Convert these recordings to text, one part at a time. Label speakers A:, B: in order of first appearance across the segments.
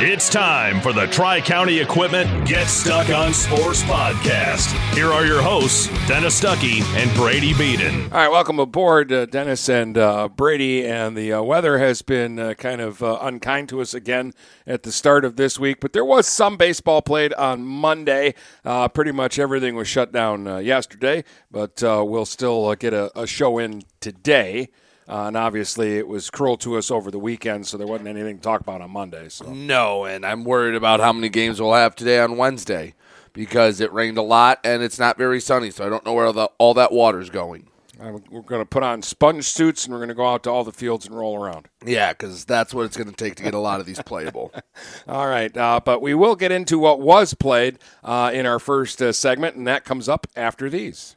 A: It's time for the Tri County Equipment Get Stuck on Sports podcast. Here are your hosts, Dennis Stuckey and Brady Beaton.
B: All right, welcome aboard, uh, Dennis and uh, Brady. And the uh, weather has been uh, kind of uh, unkind to us again at the start of this week, but there was some baseball played on Monday. Uh, pretty much everything was shut down yesterday, but we'll still get a, a show in today. Uh, and obviously, it was cruel to us over the weekend, so there wasn't anything to talk about on Monday. So
C: no, and I'm worried about how many games we'll have today on Wednesday because it rained a lot and it's not very sunny, so I don't know where the, all that water's going.
B: Uh, we're going to put on sponge suits and we're going to go out to all the fields and roll around.
C: Yeah, because that's what it's going to take to get a lot of these playable.
B: all right, uh, but we will get into what was played uh, in our first uh, segment, and that comes up after these.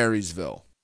C: Marysville.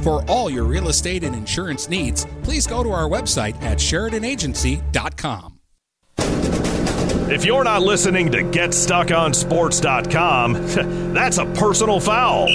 D: For all your real estate and insurance needs, please go to our website at SheridanAgency.com.
A: If you're not listening to GetStuckOnSports.com, that's a personal foul.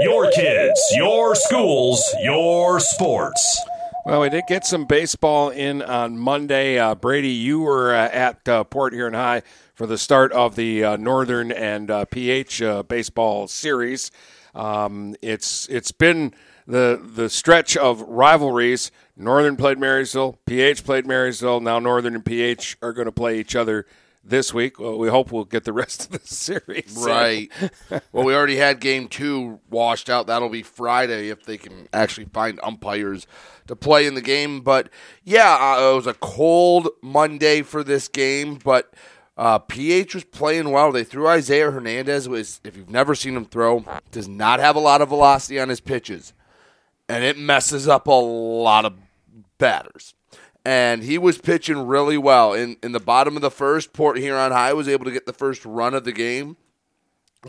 A: Your kids, your schools, your sports.
B: Well, we did get some baseball in on Monday. Uh, Brady, you were uh, at uh, Port Huron High for the start of the uh, Northern and PH uh, baseball series. Um, it's it's been the the stretch of rivalries. Northern played Marysville, PH played Marysville. Now Northern and PH are going to play each other this week. Well, we hope we'll get the rest of the series.
C: Right. well, we already had game two washed out. That'll be Friday if they can actually find umpires to play in the game. But yeah, uh, it was a cold Monday for this game, but uh, PH was playing well. They threw Isaiah Hernandez, was if you've never seen him throw, does not have a lot of velocity on his pitches, and it messes up a lot of batters. And he was pitching really well in in the bottom of the first. Port Huron High was able to get the first run of the game.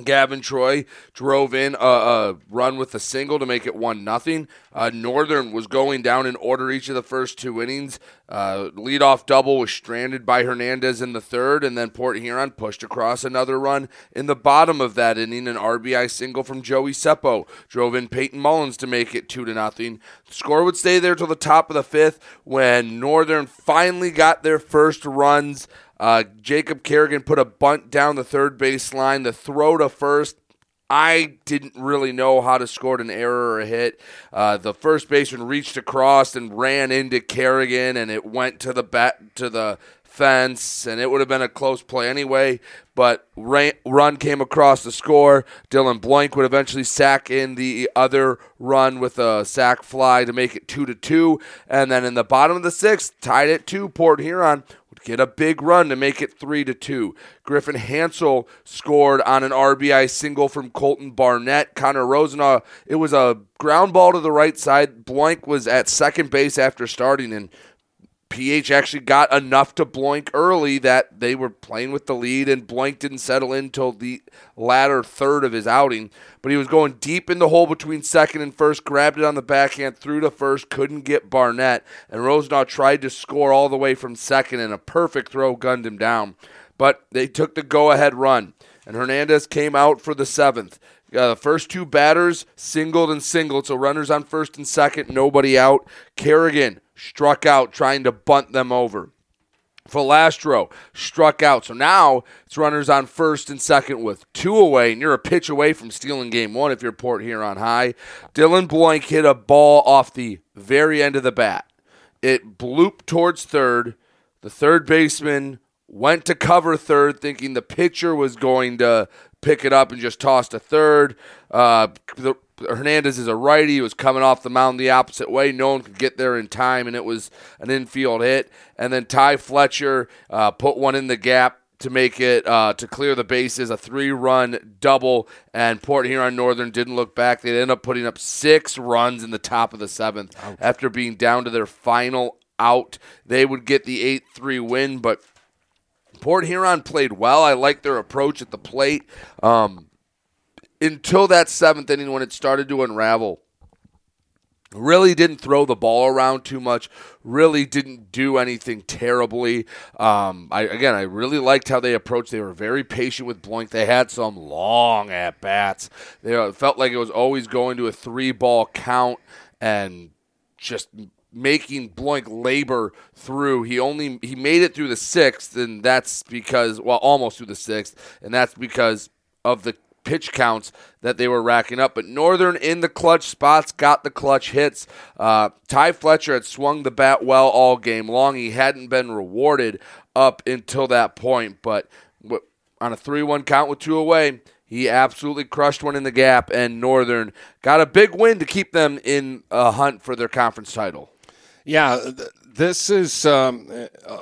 C: Gavin Troy drove in a, a, run with a single to make it one nothing. Uh, Northern was going down in order each of the first two innings. Uh, leadoff double was stranded by Hernandez in the third, and then Port Huron pushed across another run in the bottom of that inning. An RBI single from Joey Seppo drove in Peyton Mullins to make it two to nothing. The score would stay there till the top of the fifth when Northern finally got their first runs. Uh, Jacob Kerrigan put a bunt down the third base line. The throw to first, I didn't really know how to score an error or a hit. Uh, the first baseman reached across and ran into Kerrigan, and it went to the bat to the fence, and it would have been a close play anyway. But run came across the score. Dylan Blank would eventually sack in the other run with a sac fly to make it two to two, and then in the bottom of the sixth, tied it two. Port Huron get a big run to make it 3 to 2. Griffin Hansel scored on an RBI single from Colton Barnett. Connor Rosenaw, it was a ground ball to the right side. Blank was at second base after starting and PH actually got enough to Blank early that they were playing with the lead, and Blank didn't settle in until the latter third of his outing. But he was going deep in the hole between second and first, grabbed it on the backhand, threw to first, couldn't get Barnett, and Rosenau tried to score all the way from second, and a perfect throw gunned him down. But they took the go ahead run, and Hernandez came out for the seventh. Uh, the first two batters singled and singled, so runners on first and second, nobody out. Kerrigan struck out trying to bunt them over. Filastro struck out. So now it's runners on first and second with two away, and you're a pitch away from stealing game one if you're Port Huron high. Dylan Blank hit a ball off the very end of the bat. It blooped towards third. The third baseman went to cover third, thinking the pitcher was going to pick it up and just toss to third. Uh, the Hernandez is a righty. He was coming off the mound the opposite way. No one could get there in time, and it was an infield hit. And then Ty Fletcher uh, put one in the gap to make it uh, to clear the bases, a three-run double, and Port Huron Northern didn't look back. They ended up putting up six runs in the top of the seventh Ouch. after being down to their final out. They would get the eight-three win, but Port Huron played well. I like their approach at the plate. Um, until that seventh inning when it started to unravel. Really didn't throw the ball around too much. Really didn't do anything terribly. Um, I, again, I really liked how they approached. They were very patient with Blank. They had some long at bats. They uh, felt like it was always going to a three ball count and just making Blank labor through. He only he made it through the sixth, and that's because well, almost through the sixth, and that's because of the pitch counts that they were racking up. But Northern in the clutch spots got the clutch hits. Uh, Ty Fletcher had swung the bat well all game long. He hadn't been rewarded up until that point, but on a 3 1 count with two away, he absolutely crushed one in the gap, and Northern got a big win to keep them in a hunt for their conference title.
B: Yeah, th- this is um, uh,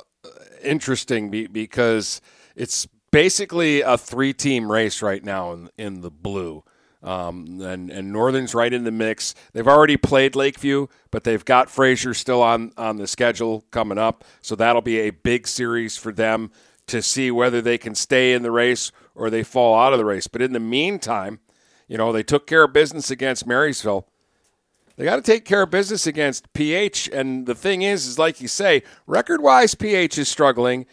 B: interesting be- because it's basically a three-team race right now in, in the blue. Um, and, and Northern's right in the mix. They've already played Lakeview, but they've got Fraser still on, on the schedule coming up. So that'll be a big series for them to see whether they can stay in the race or they fall out of the race. But in the meantime, you know, they took care of business against Marysville. They got to take care of business against PH. And the thing is, is like you say, record wise, PH is struggling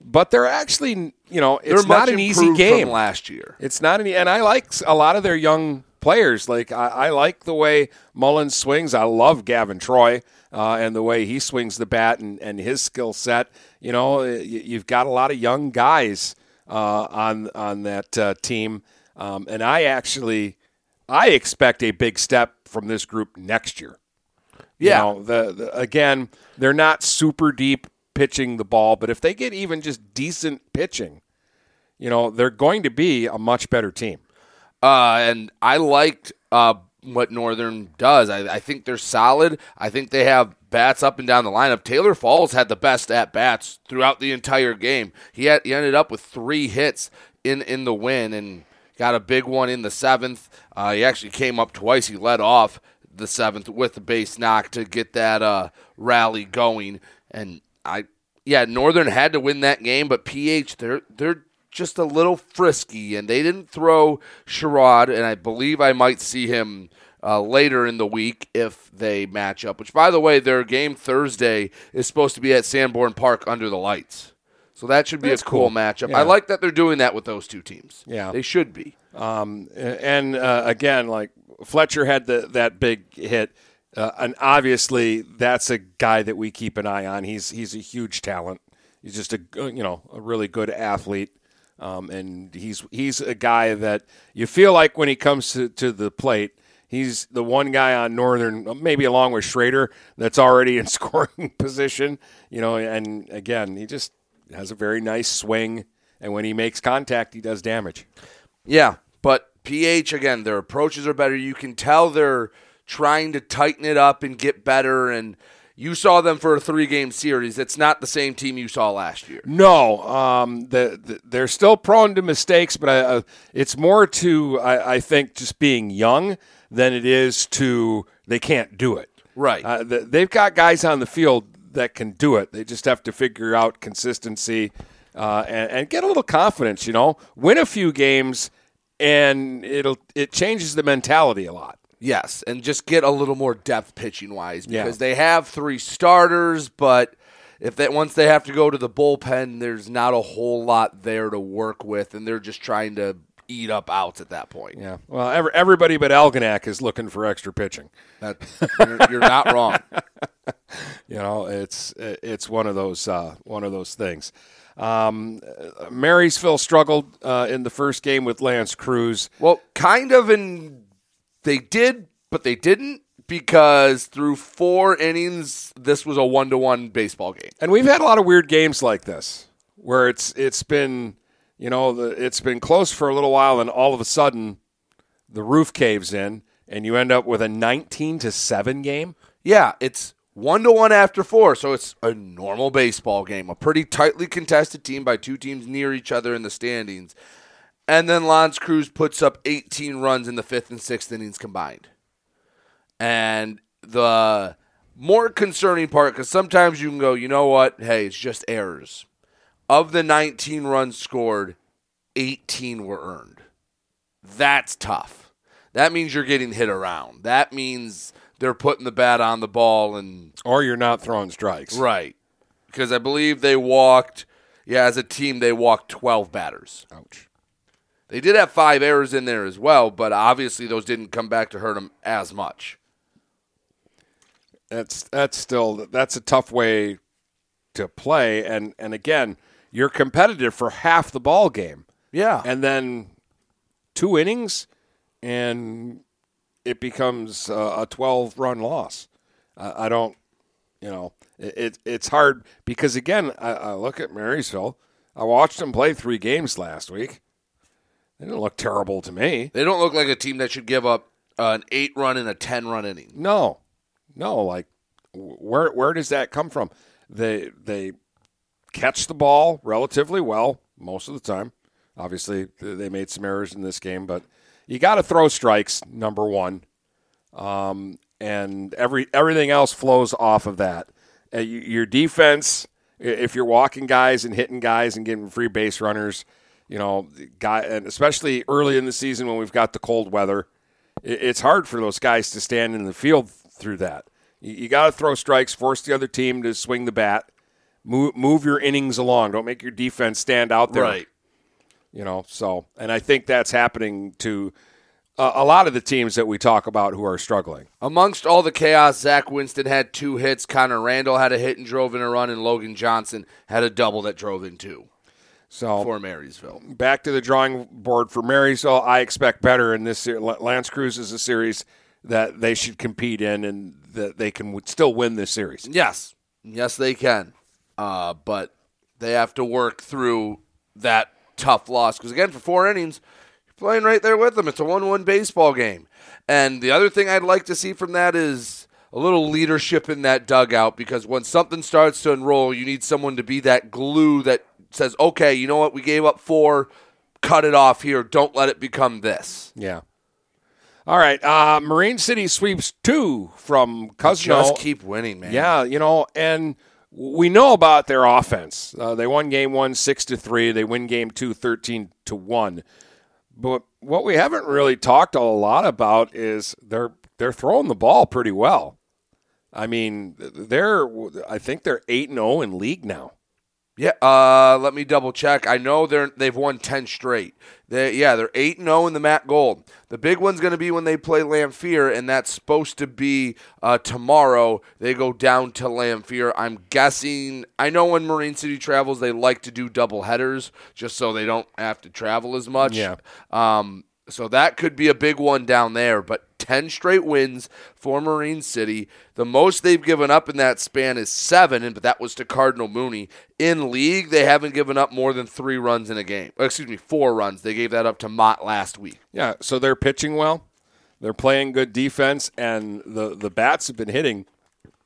B: but they're actually, you know, it's not an easy game.
C: last year.
B: It's not any, and I like a lot of their young players. Like I, I like the way Mullins swings. I love Gavin Troy uh, and the way he swings the bat and, and his skill set. You know, you, have got a lot of young guys uh, on on that uh, team, um, and I actually I expect a big step from this group next year.
C: Yeah,
B: you know, the, the again, they're not super deep pitching the ball, but if they get even just decent pitching, you know, they're going to be a much better team.
C: Uh, and I liked uh, what Northern does. I, I, think they're solid. I think they have bats up and down the lineup. Taylor Falls had the best at bats throughout the entire game. He had, he ended up with three hits in in the win and got a big one in the seventh. Uh, he actually came up twice. He led off the seventh with the base knock to get that uh, rally going. And I yeah, Northern had to win that game, but PH they're they're just a little frisky, and they didn't throw Sherrod, and I believe I might see him uh, later in the week if they match up. Which, by the way, their game Thursday is supposed to be at Sanborn Park under the lights. So that should be
B: That's
C: a cool,
B: cool.
C: matchup.
B: Yeah.
C: I like that they're doing that with those two teams.
B: Yeah.
C: They should be.
B: Um, and uh, again, like Fletcher had the, that big hit, uh, and obviously that's a guy that we keep an eye on. He's he's a huge talent. He's just a you know a really good athlete, um, and he's he's a guy that you feel like when he comes to, to the plate. He's the one guy on Northern, maybe along with Schrader, that's already in scoring position. You know, and again, he just has a very nice swing, and when he makes contact, he does damage.
C: Yeah, but PH again, their approaches are better. You can tell they're trying to tighten it up and get better. And you saw them for a three-game series. It's not the same team you saw last year.
B: No, um, the, the, they're still prone to mistakes, but I, uh, it's more to I, I think just being young than it is to they can't do it.
C: Right.
B: Uh, the, they've got guys on the field that can do it. They just have to figure out consistency uh, and, and get a little confidence. You know, win a few games, and it'll it changes the mentality a lot.
C: Yes, and just get a little more depth pitching wise
B: Yeah.
C: because they have three starters, but if they once they have to go to the bullpen, there's not a whole lot there to work with, and they're just trying to eat up outs at that point.
B: Yeah. Well, every, everybody but Algonac is looking for extra pitching.
C: That, you're, you're not wrong.
B: You know, it's it's one of those uh, one of those things. Um, Marysville struggled uh, in the first game with L'Anse Creuse.
C: Well, kind of, and they did, but they didn't because through four innings, this was a one-to-one baseball game.
B: And we've had a lot of weird games like this where it's it's been you know the, it's been close for a little while, and all of a sudden the roof caves in, and you end up with a 19 to seven game.
C: Yeah, it's one to one after four, so it's a normal baseball game. A pretty tightly contested team by two teams near each other in the standings. And then L'Anse Creuse puts up 18 runs in the fifth and sixth innings combined. And the more concerning part, because sometimes you can go, you know what? Hey, it's just errors. Of the 19 runs scored, 18 were earned. That's tough. That means you're getting hit around. That means they're putting the bat on the ball and
B: Or you're not throwing strikes.
C: right. Because I believe they walked, yeah, as a team they walked 12 batters.
B: Ouch.
C: They did have five errors in there as well, but obviously those didn't come back to hurt them as much.
B: That's that's still that's a tough way to play, and and again, you're competitive for half the ball game,
C: Yeah.
B: and then two innings, and it becomes a 12 run loss. I don't, you know, it, it it's hard because again, I, I look at Marysville. I watched them play three games last week. They didn't look terrible to me.
C: they don't look like a team that should give up uh, an eight run and a 10 run inning.
B: No, no. Like, where where does that come from? They they catch the ball relatively well most of the time. Obviously, they made some errors in this game, but you got to throw strikes. Number one, um, and every everything else flows off of that. Uh, your defense, if you're walking guys and hitting guys and getting free base runners, you know, guy, and especially early in the season when we've got the cold weather, it's hard for those guys to stand in the field through that. You, you got to throw strikes, force the other team to swing the bat, move, move your innings along. Don't make your defense stand out there.
C: Right.
B: You know, so, and I think that's happening to uh, a lot of the teams that we talk about who are struggling.
C: Amongst all the chaos, Zach Winston had two hits. Connor Randall had a hit and drove in a run, and Logan Johnson had a double that drove in two
B: So,
C: for Marysville.
B: back to the drawing board for Marysville. I expect better in this. L'Anse Creuse is a series that they should compete in and that they can still win this series.
C: Yes, yes, they can, uh, but they have to work through that tough loss because again, for four innings, you're playing right there with them. It's a one-one baseball game, and the other thing I'd like to see from that is a little leadership in that dugout because when something starts to unroll, you need someone to be that glue that says, "Okay, you know what? We gave up four. Cut it off here. Don't let it become this."
B: Yeah. All right. Uh, Marine City sweeps two from Cosmo.
C: Just keep winning, man.
B: Yeah, you know, and we know about their offense. Uh, they won game one six to three. They win game two 13 to one. But what we haven't really talked a lot about is they're they're throwing the ball pretty well. I mean, they're I think they're eight and zero in league now.
C: Yeah, uh, let me double check. I know they're they've won ten straight. They, yeah, they're eight and zero in the MAC Gold. The big one's going to be when they play Lamphere, and that's supposed to be uh, tomorrow. They go down to Lamphere. I'm guessing. I know when Marine City travels, they like to do double headers just so they don't have to travel as much.
B: Yeah.
C: Um, so that could be a big one down there. But 10 straight wins for Marine City. The most they've given up in that span is seven, but that was to Cardinal Mooney. In league, they haven't given up more than three runs in a game. Excuse me, four runs. They gave that up to Mott last week.
B: Yeah, so they're pitching well. They're playing good defense, and the, the bats have been hitting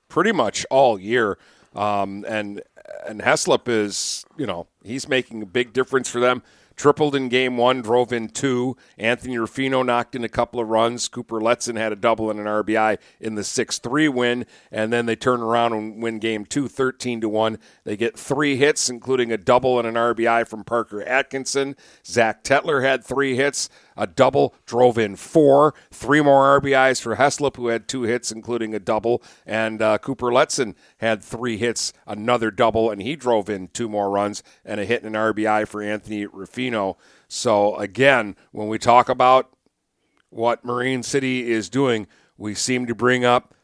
B: pretty much all year. Um, and and Heslop is, you know, he's making a big difference for them tripled in game one, drove in two. Anthony Rufino knocked in a couple of runs. Cooper Letson had a double and an RBI in the 6 3 win. And then they turn around and win game two, 13 to 1. They get three hits, including a double and an RBI from Parker Atkinson. Zach Tetler had three hits a double, drove in four, three more RBIs for Heslop, who had two hits, including a double, and uh, Cooper Letson had three hits, another double, and he drove in two more runs and a hit and an RBI for Anthony Rufino. So again, when we talk about what Marine City is doing, we seem to bring up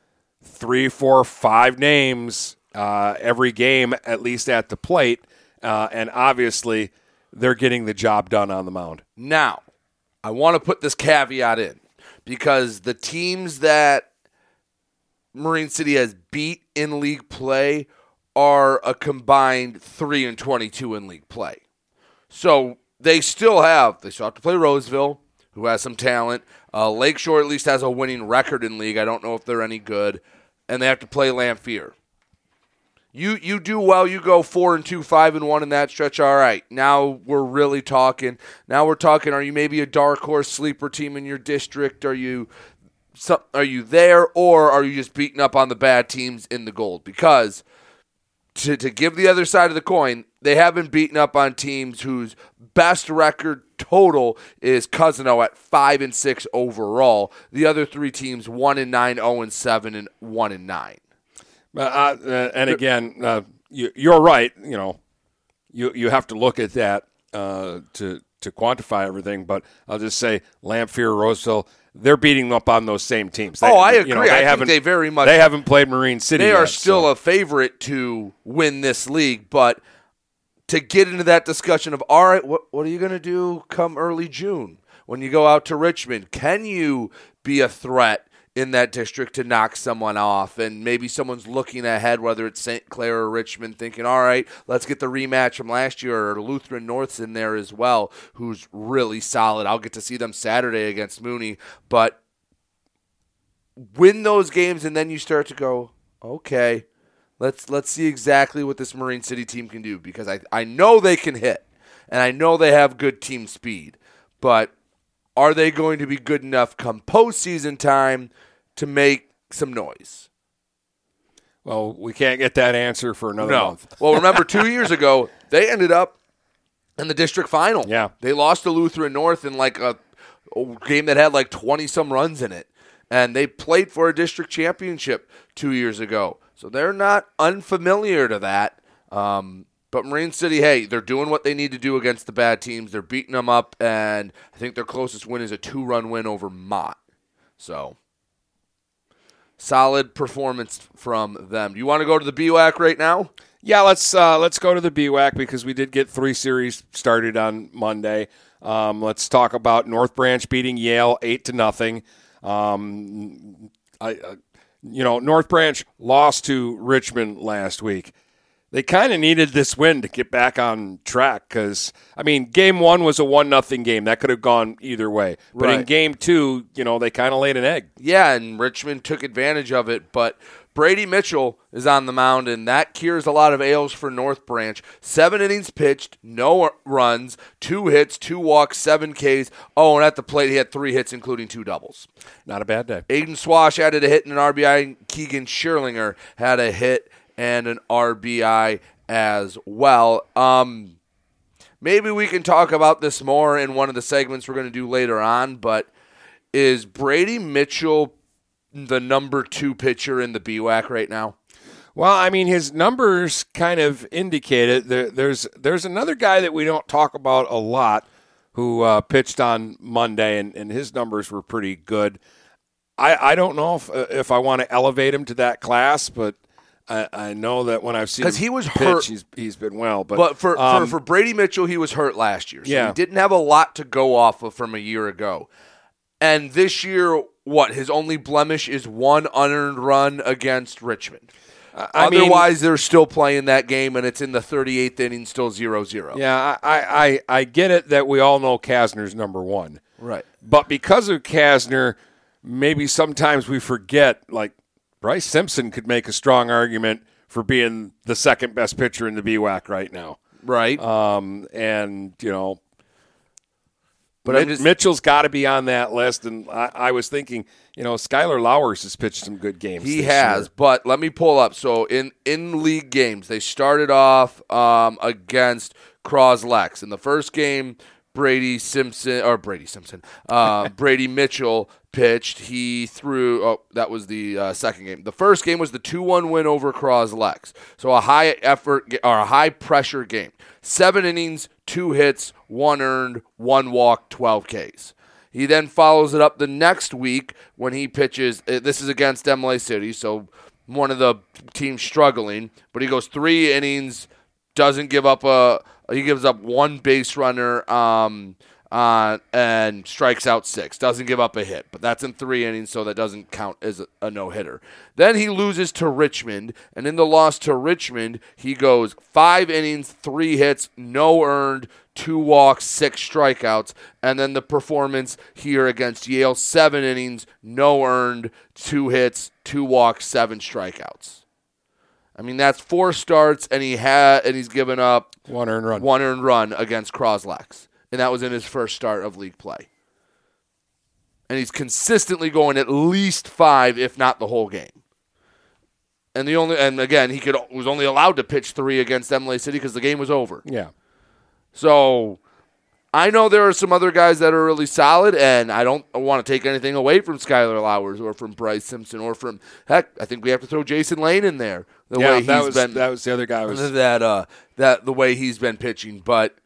B: three, four, five names uh, every game, at least at the plate, uh, and obviously they're getting the job done on the mound.
C: Now, I want to put this caveat in because the teams that Marine City has beat in league play are a combined 3 and 22 in league play. So they still have, they still have to play Roseville, who has some talent. Uh, Lakeshore at least has a winning record in league. I don't know if they're any good. And they have to play Lamphere. You you do well. You go four and two, five and one in that stretch. All right. Now we're really talking. Now we're talking. Are you maybe a dark horse sleeper team in your district? Are you some, are you there, or are you just beating up on the bad teams in the gold? Because to to give the other side of the coin, they have been beaten up on teams whose best record total is Cousino at five and six overall. The other three teams one and nine, zero oh and seven, and one and nine.
B: Uh, uh, and again, uh, you, are right. You know, you you have to look at that uh, to to quantify everything. But I'll just say, Lamphere, Roseville, they're beating up on those same teams. They,
C: oh, I agree.
B: You know,
C: they I haven't, they very much
B: they haven't played Marine City.
C: They
B: yet,
C: are still
B: so.
C: a favorite to win this league, but to get into that discussion of all right, what what are you going to do come early June when you go out to Richmond? Can you be a threat? in that district to knock someone off. And maybe someone's looking ahead, whether it's St. Clair or Richmond, thinking, all right, let's get the rematch from last year. Or Lutheran North's in there as well, who's really solid. I'll get to see them Saturday against Mooney. But win those games, and then you start to go, okay, let's let's see exactly what this Marine City team can do because I, I know they can hit and I know they have good team speed. But are they going to be good enough come postseason time to make some noise?
B: Well, we can't get that answer for another
C: no.
B: month.
C: well, remember two years ago they ended up in the district final.
B: Yeah,
C: they lost to Lutheran North in like a, a game that had like twenty some runs in it, and they played for a district championship two years ago. So they're not unfamiliar to that. Um, but Marine City, hey, they're doing what they need to do against the bad teams. They're beating them up, and I think their closest win is a two run win over Mott. So, solid performance from them. Do you want to go to the BWAC right now?
B: Yeah, let's uh, let's go to the BWAC because we did get three series started on Monday. Um, let's talk about North Branch beating Yale eight to nothing. Um, I, uh, you know, North Branch lost to Richmond last week they kind of needed this win to get back on track because I mean, game one was a one nothing game that could have gone either way. But right. in game two, you know, they kind of laid an egg.
C: Yeah, and Richmond took advantage of it. But Brady Mitchell is on the mound, and that cures a lot of ails for North Branch. Seven innings pitched, no runs, two hits, two walks, seven Ks. Oh, and at the plate, he had three hits, including two doubles.
B: Not a bad day.
C: Aiden Swash added a hit and an RBI. Keegan Scherlinger had a hit and an RBI as well. Um, maybe we can talk about this more in one of the segments we're going to do later on, but is Brady Mitchell the number two pitcher in the BWAC right now?
B: Well, I mean, his numbers kind of indicate it. There, there's there's another guy that we don't talk about a lot who uh, pitched on Monday, and, and his numbers were pretty good. I, I don't know if uh, if I want to elevate him to that class, but I, I know that when I've seen
C: 'Cause
B: him
C: he was
B: pitch,
C: hurt.
B: he's he's been well. But,
C: But for,
B: um,
C: for for Brady Mitchell, he was hurt last year, so
B: Yeah.
C: he didn't have a lot to go off of from a year ago. And this year, what his only blemish is one unearned run against Richmond.
B: I mean-
C: Otherwise, they're still playing that game, and it's in the 38th inning, still 0-0.
B: yeah, I, I I get it that we all know Kasner's number one.
C: right.
B: But because of Kasner, maybe sometimes we forget like Bryce Simpson could make a strong argument for being the second best pitcher in the BWAC right now.
C: Right.
B: Um, and you know,
C: But
B: Mitchell's got to be on that list. And I, I was thinking, you know, Skylar Lowers has pitched some good games.
C: He has,
B: year.
C: but let me pull up. So in in league games, they started off um, against Croslex. In the first game, Brady Simpson or Brady Simpson, uh, Brady Mitchell pitched. He threw. Oh, that was the uh, second game. The first game was the two one win over Croslex. So a high effort or a high pressure game. Seven innings, two hits, one earned, one walk, twelve Ks. He then follows it up the next week when he pitches. uh, This is against Imlay City, so one of the teams struggling. But he goes three innings, doesn't give up a. He gives up one base runner, um, uh, and strikes out six. Doesn't give up a hit, but that's in three innings, so that doesn't count as a, a no hitter. Then he loses to Richmond, and in the loss to Richmond, he goes five innings, three hits, no earned, two walks, six strikeouts, and then the performance here against Yale: seven innings, no earned, two hits, two walks, seven strikeouts. I mean that's four starts, and he had and he's given up
B: one earned run.
C: one earned run against Croslex, and that was in his first start of league play. And he's consistently going at least five, if not the whole game. And the only and again he could was only allowed to pitch three against Imlay City because the game was over.
B: Yeah.
C: So I know there are some other guys that are really solid, and I don't want to take anything away from Skylar Lowers or from Bryce Simpson or from heck. I think we have to throw Jason Lane in there. The
B: yeah,
C: way
B: that was
C: been
B: that was the other guy. Was
C: that uh that the way he's been pitching, but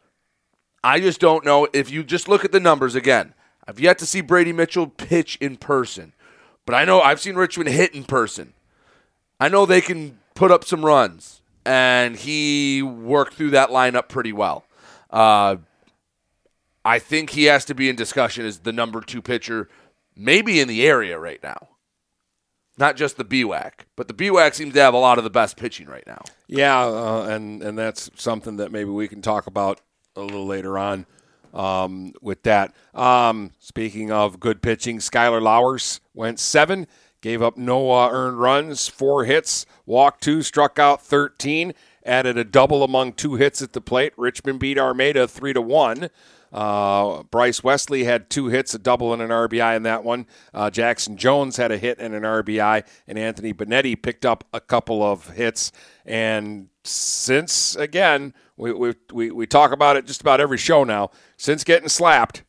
C: I just don't know if you just look at the numbers again. I've yet to see Brady Mitchell pitch in person, but I know I've seen Richmond hit in person. I know they can put up some runs, and he worked through that lineup pretty well. Uh, I think he has to be in discussion as the number two pitcher, maybe in the area right now. Not just the BWAC, but the BWAC seems to have a lot of the best pitching right now.
B: Yeah, uh, and and that's something that maybe we can talk about a little later on um, with that. Um, speaking of good pitching, Skylar Lowers went seven, gave up no uh, earned runs, four hits, walked two, struck out thirteen, added a double among two hits at the plate. Richmond beat Armada three to one. Uh, Bryce Wesley had two hits, a double and an RBI in that one. Uh, Jackson Jones had a hit and an RBI, and Anthony Benetti picked up a couple of hits. And since again, we we we, we talk about it just about every show now. Since getting slapped,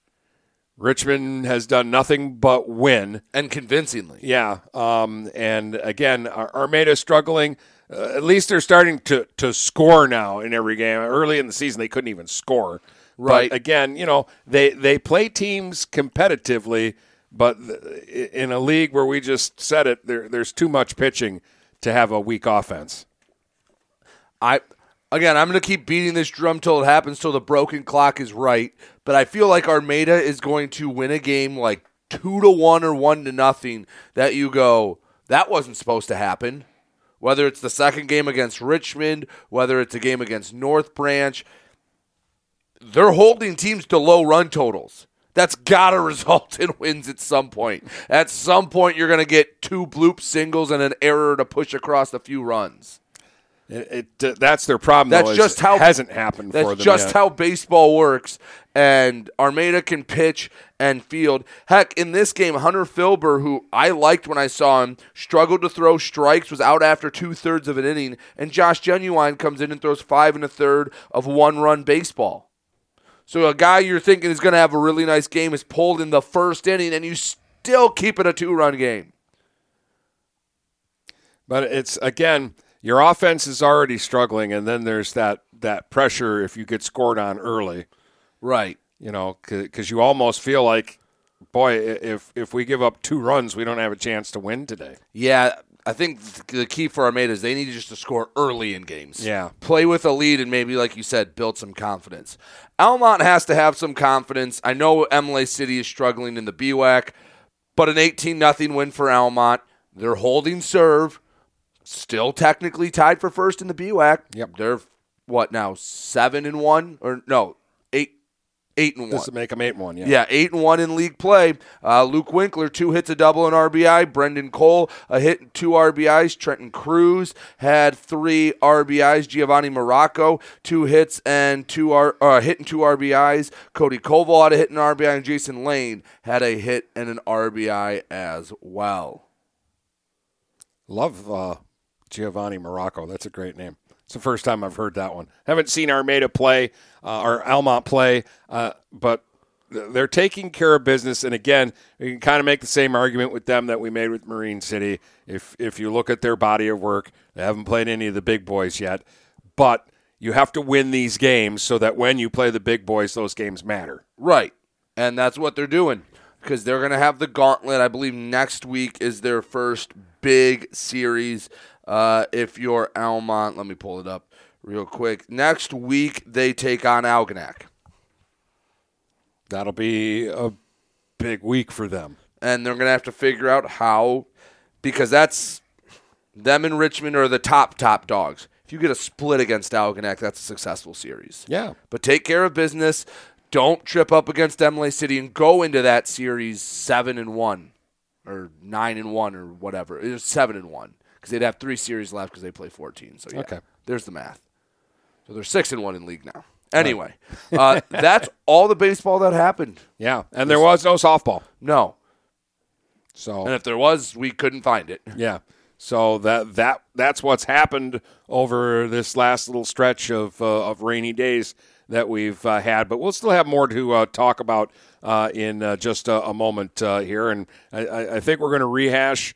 B: Richmond has done nothing but win.
C: and convincingly.
B: Yeah, um, and again, Ar- Armada struggling. Uh, at least they're starting to to score now in every game. Early in the season, they couldn't even score.
C: Right.
B: But again, you know, they they play teams competitively, but th- in a league where we just said it, there there's too much pitching to have a weak offense.
C: I again, I'm going to keep beating this drum till it happens, till the broken clock is right. But I feel like Armada is going to win a game like two to one or one to nothing. That you go, that wasn't supposed to happen. Whether it's the second game against Richmond, whether it's a game against North Branch, they're holding teams to low run totals. That's got to result in wins at some point. At some point, you're going to get two bloop singles and an error to push across a few runs.
B: It, it uh, that's their problem.
C: That's
B: though,
C: just how
B: hasn't happened
C: That's
B: for them.
C: just
B: yet.
C: how baseball works. And Armada can pitch and field. Heck, in this game, Hunter Filber, who I liked when I saw him, struggled to throw strikes, was out after two thirds of an inning, and Josh Genuine comes in and throws five and a third of one run baseball. So a guy you're thinking is going to have a really nice game is pulled in the first inning, and you still keep it a two run game.
B: But it's again, your offense is already struggling, and then there's that that pressure if you get scored on early.
C: Right.
B: You know, because you almost feel like, boy, if if we give up two runs, we don't have a chance to win today.
C: Yeah, I think the key for Armada is they need just to score early in games.
B: Yeah.
C: Play with a lead and maybe, like you said, build some confidence. Almont has to have some confidence. I know Imlay City is struggling in the BWAC, but an 18 nothing win for Almont. They're holding serve. Still technically tied for first in the BWAC.
B: Yep.
C: They're what now? Seven and one? Or no, eight eight and one.
B: This would make them eight and one. Yeah.
C: Yeah, eight and one in league play. Uh, Luke Winkler, two hits, a double, and RBI. Brendan Cole, a hit, and two RBIs. Trenton Cruz had three RBIs. Giovanni Morocco, two hits and two R, uh, hit and two RBIs. Cody Koval had a hit and RBI, and Jason Lane had a hit and an RBI as well.
B: Love uh, Giovanni Morocco. That's a great name. It's the first time I've heard that one. Haven't seen Armada play uh, or Almont play, uh, but they're taking care of business. And again, we can kind of make the same argument with them that we made with Marine City. If if you look at their body of work, they haven't played any of the big boys yet, but you have to win these games so that when you play the big boys, those games matter.
C: Right. And that's what they're doing because they're going to have the gauntlet. I believe next week is their first big series. Uh, if you're Almont, let me pull it up real quick. Next week, they take on Algonac.
B: That'll be a big week for them.
C: And they're going to have to figure out how, because that's them and Richmond are the top, top dogs. If you get a split against Algonac, that's a successful series.
B: Yeah.
C: But take care of business. Don't trip up against Imlay City and go into that series seven and one, or nine and one, or whatever. It's seven and one because they'd have three series left because they play fourteen. So yeah,
B: Okay.
C: there's the math. So they're six and one in league now. Anyway, uh, that's all the baseball that happened.
B: Yeah. And there was no softball.
C: No,
B: So
C: and if there was, we couldn't find it.
B: Yeah. So that that that's what's happened over this last little stretch of uh, of rainy days that we've uh, had, but we'll still have more to uh, talk about uh, in uh, just a, a moment uh, here, and I- I, I think we're going to rehash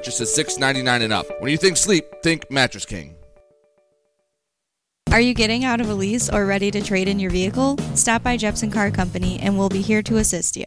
C: $6.99 and up. When you think sleep, think Mattress King.
E: Are you getting out of a lease or ready to trade in your vehicle? Stop by Jepson Car Company and we'll be here to assist you.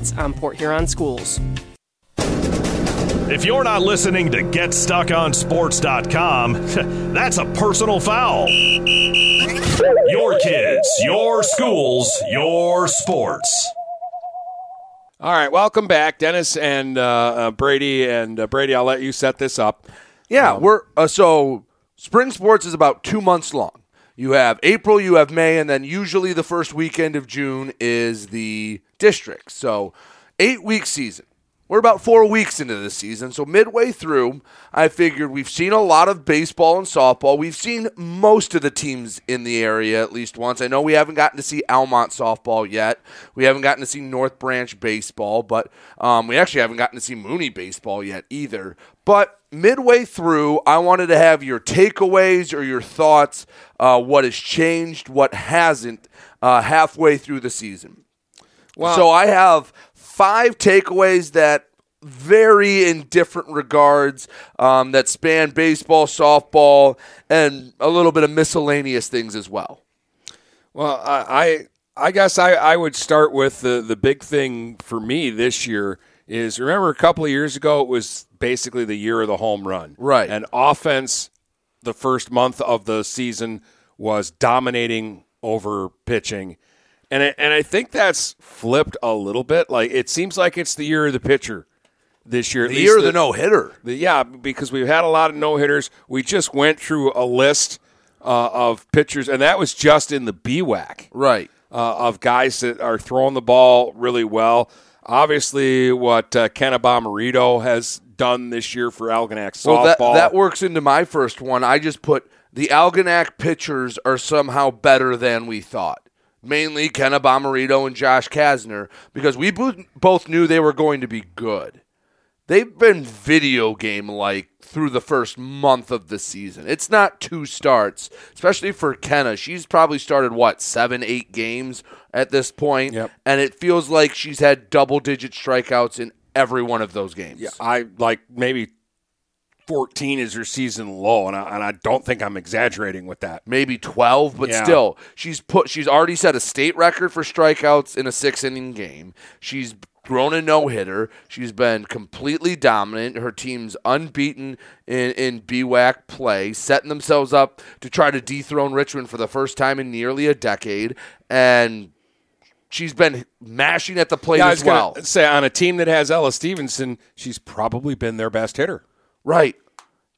F: on Port Huron schools.
A: If you're not listening to GetStuckOnSports.com, that's a personal foul. Your kids, your schools, your sports.
B: All right, welcome back, Dennis and uh, uh, Brady. And uh, Brady, I'll let you set this up.
C: Yeah,
B: Um,
C: we're uh, so spring sports is about two months long. You have April, you have May, and then usually the first weekend of June is the district. So eight week season. We're about four weeks into the season, so midway through, I figured we've seen a lot of baseball and softball. We've seen most of the teams in the area at least once. I know we haven't gotten to see Almont softball yet. We haven't gotten to see North Branch baseball, but um, we actually haven't gotten to see Mooney baseball yet either. But midway through, I wanted to have your takeaways or your thoughts, uh, what has changed, what hasn't, uh, halfway through the season.
B: Well-
C: so I have five takeaways that vary in different regards um, that span baseball, softball, and a little bit of miscellaneous things as well.
B: Well, I I, I guess I, I would start with the, the big thing for me this year is remember a couple of years ago it was basically the year of the home run.
C: Right.
B: And offense the first month of the season was dominating over pitching. And I, and I think that's flipped a little bit. Like it seems like it's the year of the pitcher this year.
C: The year of the no hitter.
B: yeah, because we've had a lot of no hitters. We just went through a list uh, of pitchers, and that was just in the BWAC
C: Right.
B: uh, of guys that are throwing the ball really well. Obviously, what uh, Kenna Bommarito has done this year for Algonac softball.
C: Well, that, that works into my first one. I just put the Algonac pitchers are somehow better than we thought. Mainly Kenna Bommarito and Josh Kasner, because we bo- both knew they were going to be good. They've been video game like through the first month of the season. It's not two starts, especially for Kenna. She's probably started what seven, eight games at this point,
B: Yep.
C: and it feels like she's had double digit strikeouts in every one of those games.
B: yeah, I like maybe 14 is her season low, and I, and I don't think I'm exaggerating with that.
C: maybe 12 but
B: Yeah.
C: still she's put she's already set a state record for strikeouts in a 6 inning game she's grown a no-hitter she's been completely dominant her team's unbeaten in in BWAC play setting themselves up to try to dethrone Richmond for the first time in nearly a decade and she's been mashing at the plate
B: Yeah,
C: as well
B: say on a team that has Ella Stevenson, she's probably been their best hitter.
C: right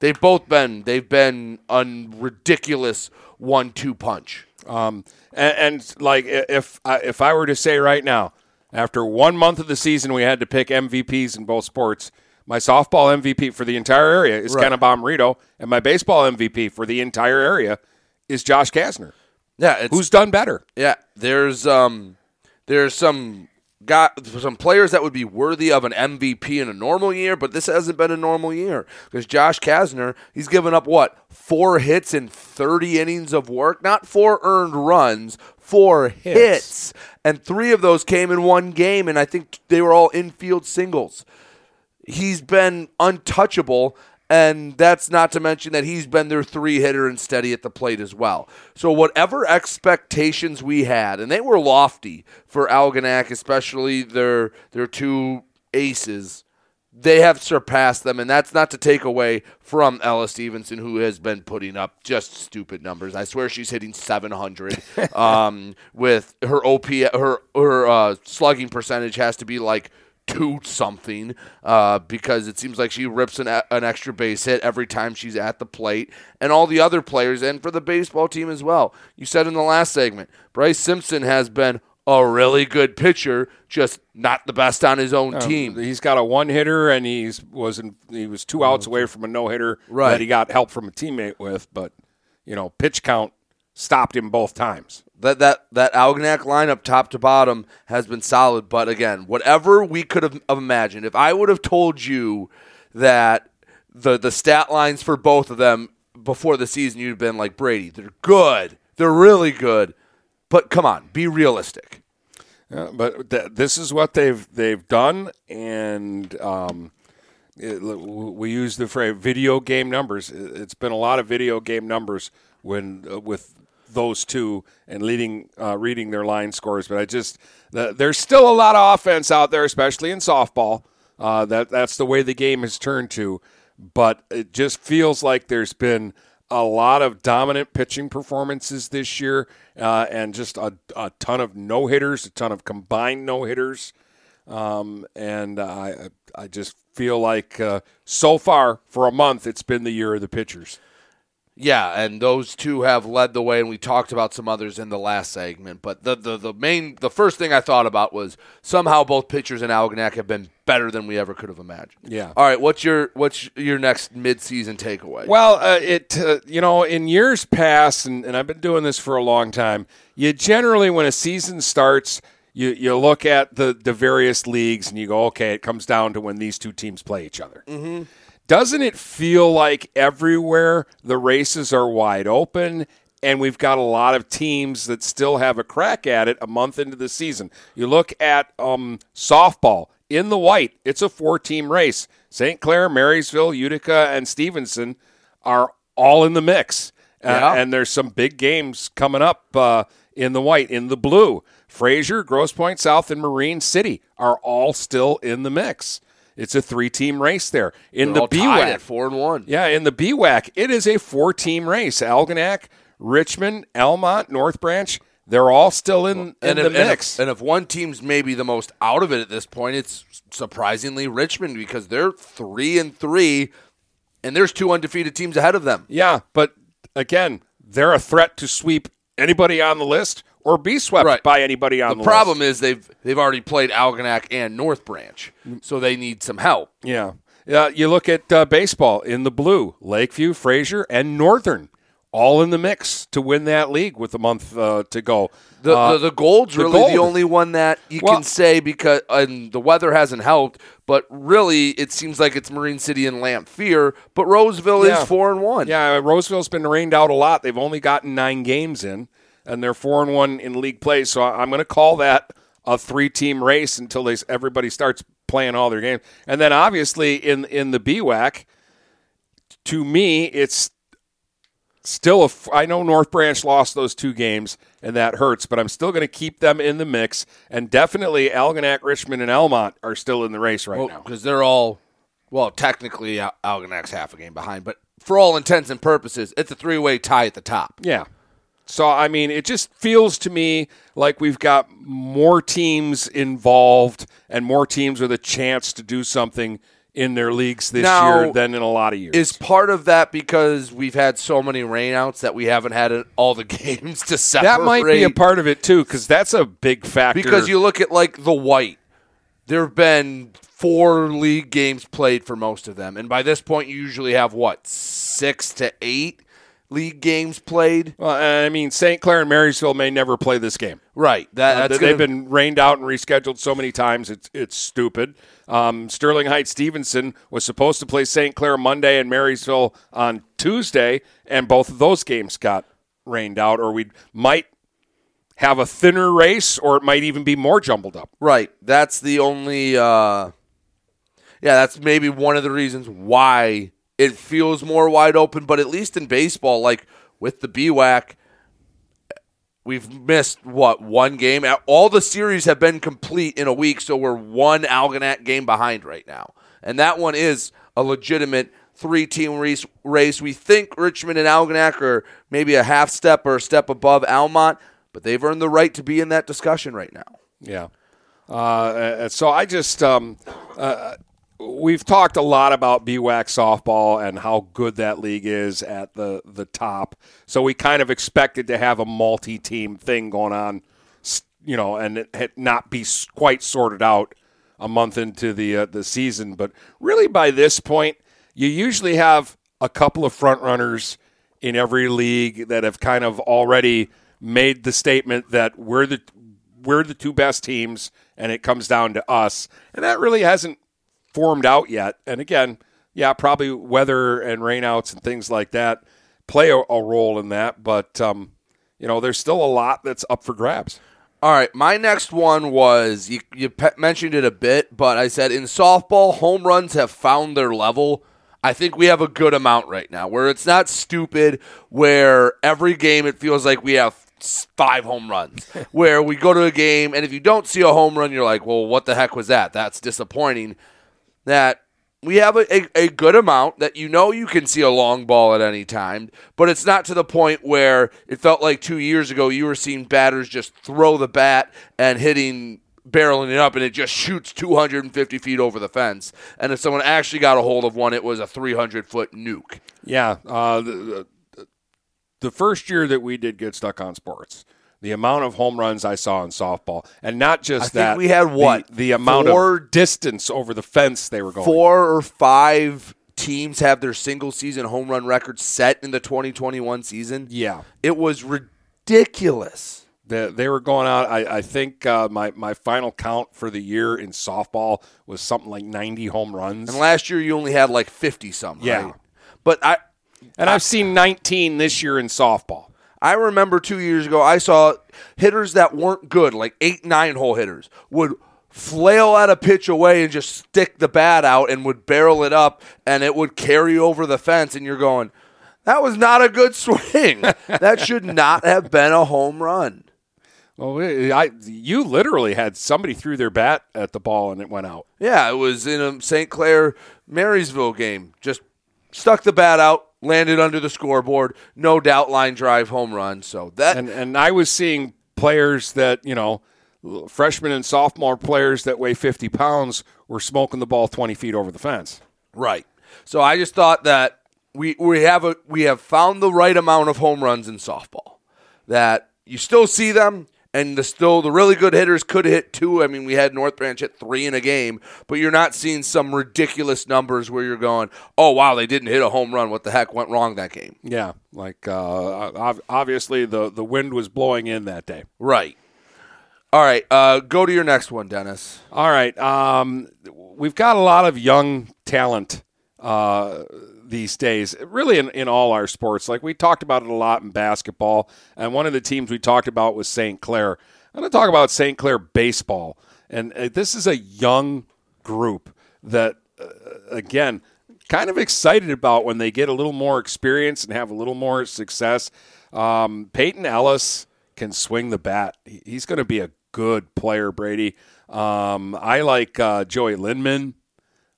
C: they've both been they've been a ridiculous one-two punch
B: Um, and, and like if I, if I were to say right now, after one month of the season, we had to pick MVPs in both sports. My softball MVP for the entire area is
C: Right.
B: Kenna Bommarito, and my baseball MVP for the entire area is Josh Kasner.
C: yeah it's
B: Who's done better?
C: Yeah, there's um there's some got some players that would be worthy of an MVP in a normal year, but this hasn't been a normal year because Josh Kasner he's given up what four hits in 30 innings of work, not four earned runs, four hits, and three of those came in one game, and I think they were all infield singles. He's been untouchable. And that's not to mention that he's been their three hitter and steady at the plate as well. So, whatever expectations we had, and they were lofty for Algonac, especially their their two aces, they have surpassed them. And that's not to take away from Ella Stevenson, who has been putting up just stupid numbers. I swear she's hitting 700 um, with her OP, her her uh, slugging percentage has to be like two something uh, because it seems like she rips an, an extra base hit every time she's at the plate, and all the other players, and for the baseball team as well. You said in the last segment, Bryce Simpson has been a really good pitcher, just not the best on his own
B: Um,
C: team.
B: He's got a one hitter, and he's was in, he was two outs away from a no hitter
C: Right.
B: that he got help from a teammate with. But you know, pitch count stopped him both times.
C: That that that Algonac lineup, top to bottom, has been solid. But again, whatever we could have imagined, if I would have told you that the the stat lines for both of them before the season, you'd have been like Brady. They're good. They're really good. But come on, be realistic.
B: Uh, but th- this is what they've they've done, and um, it, we use the phrase video game numbers. It- It's been a lot of video game numbers when uh, with those two and leading uh, reading their line scores. But I just the, there's still a lot of offense out there, especially in softball. Uh, that that's the way the game has turned to. But it just feels like there's been a lot of dominant pitching performances this year, uh, and just a, a ton of no hitters, a ton of combined no hitters, um, and I I just feel like uh, so far for a month it's been the year of the pitchers.
C: Yeah, and those two have led the way, and we talked about some others in the last segment. But the the, the main, the first thing I thought about was somehow both pitchers in Algonac have been better than we ever could have imagined.
B: Yeah.
C: All right, what's your what's your next midseason takeaway?
B: Well, uh, it uh, you know in years past, and, and I've been doing this for a long time. You generally, when a season starts, you you look at the the various leagues and you go, okay, it comes down to when these two teams play each other.
C: Mm-hmm.
B: Doesn't it feel like everywhere the races are wide open? And we've got a lot of teams that still have a crack at it a month into the season. You look at um, softball in the white, it's a four team race. St. Clair, Marysville, Utica, and Stevenson are all in the mix. Uh, and there's some big games coming up uh, in the white. In the blue, Fraser, Grosse Pointe South, and Marine City are all still in the mix. It's a three-team race there. In
C: They're
B: the BWAC,
C: at four and one.
B: yeah, in the BWAC, it is a four-team race. Algonac, Richmond, Almont, North Branch, they're all still in, in
C: and
B: the
C: if, and
B: mix.
C: if, and if one team's maybe the most out of it at this point, it's surprisingly Richmond because they're three and three, and there's two undefeated teams ahead of them.
B: yeah, but again, they're a threat to sweep anybody on the list or be swept
C: Right.
B: by anybody on the,
C: The problem
B: list.
C: is they've they've already played Algonac and North Branch, so they need some help.
B: Yeah. Yeah, you look at uh, baseball in the blue, Lakeview, Fraser, and Northern, all in the mix to win that league with a month uh, to go.
C: The,
B: Uh,
C: the the gold's
B: the
C: really
B: Gold.
C: the only one that you
B: Well-
C: can say because and the weather hasn't helped, but really it seems like it's Marine City and Lamphere, but Roseville
B: Yeah.
C: is four and one.
B: Yeah, Roseville's been rained out a lot. They've only gotten nine games in, and they're four and one in league play. So I'm going to call that a three-team race until they, everybody starts playing all their games. And then obviously in in the BWAC, to me, it's still a. I know North Branch lost those two games, and that hurts, but I'm still going to keep them in the mix. And definitely Algonac, Richmond, and Almont are still in the race right now.
C: because they're all well technically Algonac's half a game behind, but for all intents and purposes, it's a three way tie at the top.
B: Yeah. So I mean, it just feels to me like we've got more teams involved and more teams with a chance to do something in their leagues this
C: Now,
B: year than in a lot of years.
C: Is part of that because we've had so many rainouts that we haven't had all the games to separate?
B: that might be a part of it too, because that's a big factor.
C: because you look at like the white, there have been four league games played for most of them, and by this point, you usually have what six to eight league games played.
B: well, I mean, St. Clair and Marysville may never play this game.
C: Right. That,
B: Uh, they've
C: gonna-
B: been rained out and rescheduled so many times. It's it's stupid. Um, Sterling Heights Stevenson was supposed to play St. Clair Monday and Marysville on Tuesday, and both of those games got rained out. Or we might have a thinner race, or it might even be more jumbled up.
C: Right. That's the only. Uh, yeah, that's maybe one of the reasons why it feels more wide open. But at least in baseball, like with the BWAC, we've missed what one game. All the series have been complete in a week, so we're one Algonac game behind right now, and that one is a legitimate three-team race. Race. We think Richmond and Algonac are maybe a half step or a step above Almont, but they've earned the right to be in that discussion right now.
B: Yeah. Uh, so I just um, uh, we've talked a lot about BWAC softball and how good that league is at the the top. So we kind of expected to have a multi-team thing going on, you know, and it not be quite sorted out a month into the uh, the season. But really, by this point, you usually have a couple of front runners in every league that have kind of already made the statement that we're the we're the two best teams and it comes down to us. And that really hasn't formed out yet. And again, yeah, probably weather and rainouts and things like that play a, a role in that. But, um, you know, there's still a lot that's up for grabs.
C: All right, my next one was you, you pe- mentioned it a bit, but I said in softball, home runs have found their level. I think we have a good amount right now where it's not stupid, where every game it feels like we have five home runs. where we go to a game, and if you don't see a home run, you're like, well, what the heck was that? That's disappointing. That we have a, a, a, good amount that you know you can see a long ball at any time, but it's not to the point where it felt like two years ago you were seeing batters just throw the bat and hitting barreling it up and it just shoots 250 feet over the fence. And if someone actually got a hold of one, it was a 300 foot nuke.
B: Yeah. Uh, the, the first year that we did Get Stuck on Sports, the amount of home runs I saw in softball, and not just
C: I
B: that.
C: we had what
B: the, the amount
C: four,
B: of distance over the fence they were going.
C: Four or five teams have their single season home run record set in the 2021 season.
B: Yeah,
C: it was ridiculous.
B: The, they were going out. I, I think uh, my my final count for the year in softball was something like 90 home runs.
C: And last year you only had like 50 something.
B: Yeah,
C: right? but I
B: and I've seen 19 this year in softball.
C: I remember two years ago, I saw hitters that weren't good, like eight, nine hole hitters, would flail at a pitch away and just stick the bat out and would barrel it up and it would carry over the fence. And you're going, that was not a good swing. that should not have been a home run.
B: Well, I you literally had somebody threw their bat at the ball and it went out.
C: Yeah, it was in a St. Clair Marysville game. Just stuck the bat out, landed under the scoreboard. No doubt line drive home run. So that
B: and and I was seeing players that you know freshmen and sophomore players that weigh 50 pounds were smoking the ball 20 feet over the fence.
C: Right. So I just thought that we we have a we have found the right amount of home runs in softball. That you still see them and the still the really good hitters could hit two. I mean, we had North Branch hit three in a game, but you're not seeing some ridiculous numbers where you're going, "Oh wow, they didn't hit a home run. What the heck went wrong that game?"
B: Yeah, like uh, obviously the the wind was blowing in that day.
C: Right. All right, uh, go to your next one, Dennis.
B: All right, um, we've got a lot of young talent. Uh, these days, really in, in all our sports. Like we talked about it a lot in basketball, and one of the teams we talked about was St. Clair. I'm going to talk about St. Clair baseball, and uh, this is a young group that, uh, again, kind of excited about when they get a little more experience and have a little more success. Um, Peyton Ellis can swing the bat. He's going to be a good player, Brady. Um, I like uh, Joey Lindman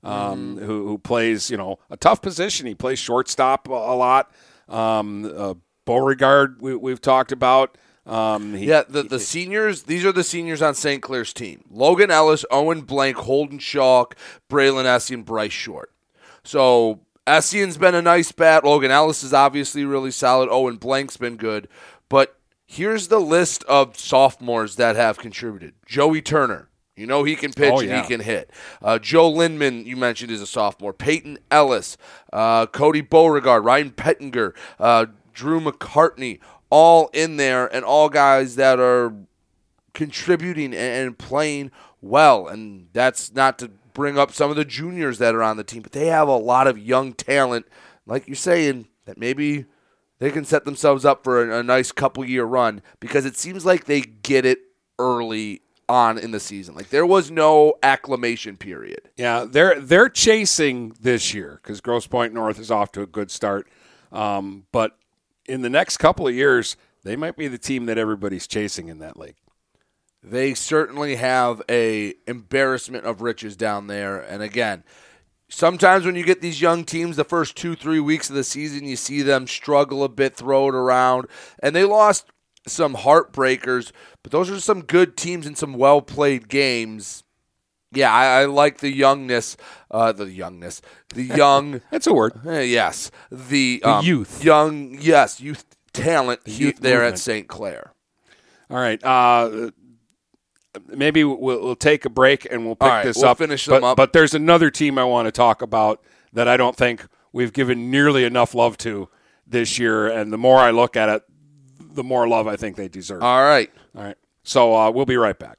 B: um, mm. who, who plays you know a tough position. He plays shortstop a, a lot. Um, uh, Beauregard, we, we've talked about. Um,
C: he, yeah, the, the seniors, these are the seniors on St. Clair's team Logan Ellis, Owen Blank, Holden Schalk, Braylon Essien, Bryce Short. So Essien's been a nice bat. Logan Ellis is obviously really solid. Owen Blank's been good. But here's the list of sophomores that have contributed Joey Turner, you know he can pitch oh, yeah. and he can hit. Uh, Joe Lindman, you mentioned, is a sophomore. Peyton Ellis, uh, Cody Beauregard, Ryan Pettinger, uh, Drew McCartney, all in there, and all guys that are contributing and playing well. And that's not to bring up some of the juniors that are on the team, but they have a lot of young talent, like you're saying, that maybe they can set themselves up for a, a nice couple year run because it seems like they get it early on in the season. Like there was no acclimation period.
B: Yeah, they're they're chasing this year because Grosse Pointe North is off to a good start. Um, but in the next couple of years, they might be the team that everybody's chasing in that league.
C: They certainly have a embarrassment of riches down there. And again, sometimes when you get these young teams, the first two three weeks of the season, you see them struggle a bit, throw it around, and they lost some heartbreakers, but those are some good teams and some well played games. Yeah, I, I, like the youngness, uh, the youngness, the young.
B: That's a word.
C: Uh, yes, the,
B: the um, youth,
C: young. Yes, youth talent the youth there movement. at St. Clair.
B: All right. Uh, maybe we'll, we'll, take a break and we'll pick
C: right,
B: this
C: we'll
B: up.
C: Finish
B: but,
C: them up.
B: But there's another team I want to talk about that I don't think we've given nearly enough love to this year. And the more I look at it, the more love I think they deserve.
C: All right.
B: All right. So uh, we'll be right back.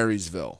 C: Marysville.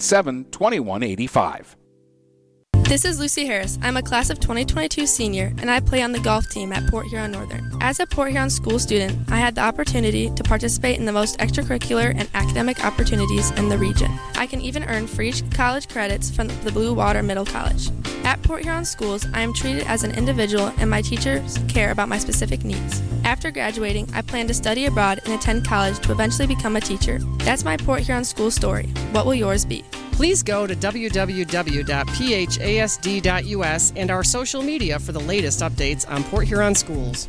D: 987 2185.
G: This is Lucy Harris. I'm a class of 2022 senior and I play on the golf team at Port Huron Northern. As a Port Huron school student, I had the opportunity to participate in the most extracurricular and academic opportunities in the region. I can even earn free college credits from the Blue Water Middle College. At Port Huron schools, I am treated as an individual and my teachers care about my specific needs. After graduating, I plan to study abroad and attend college to eventually become a teacher. That's my Port Huron school story. What will yours be?
F: Please go to www.phasd.us and our social media for the latest updates on Port Huron schools.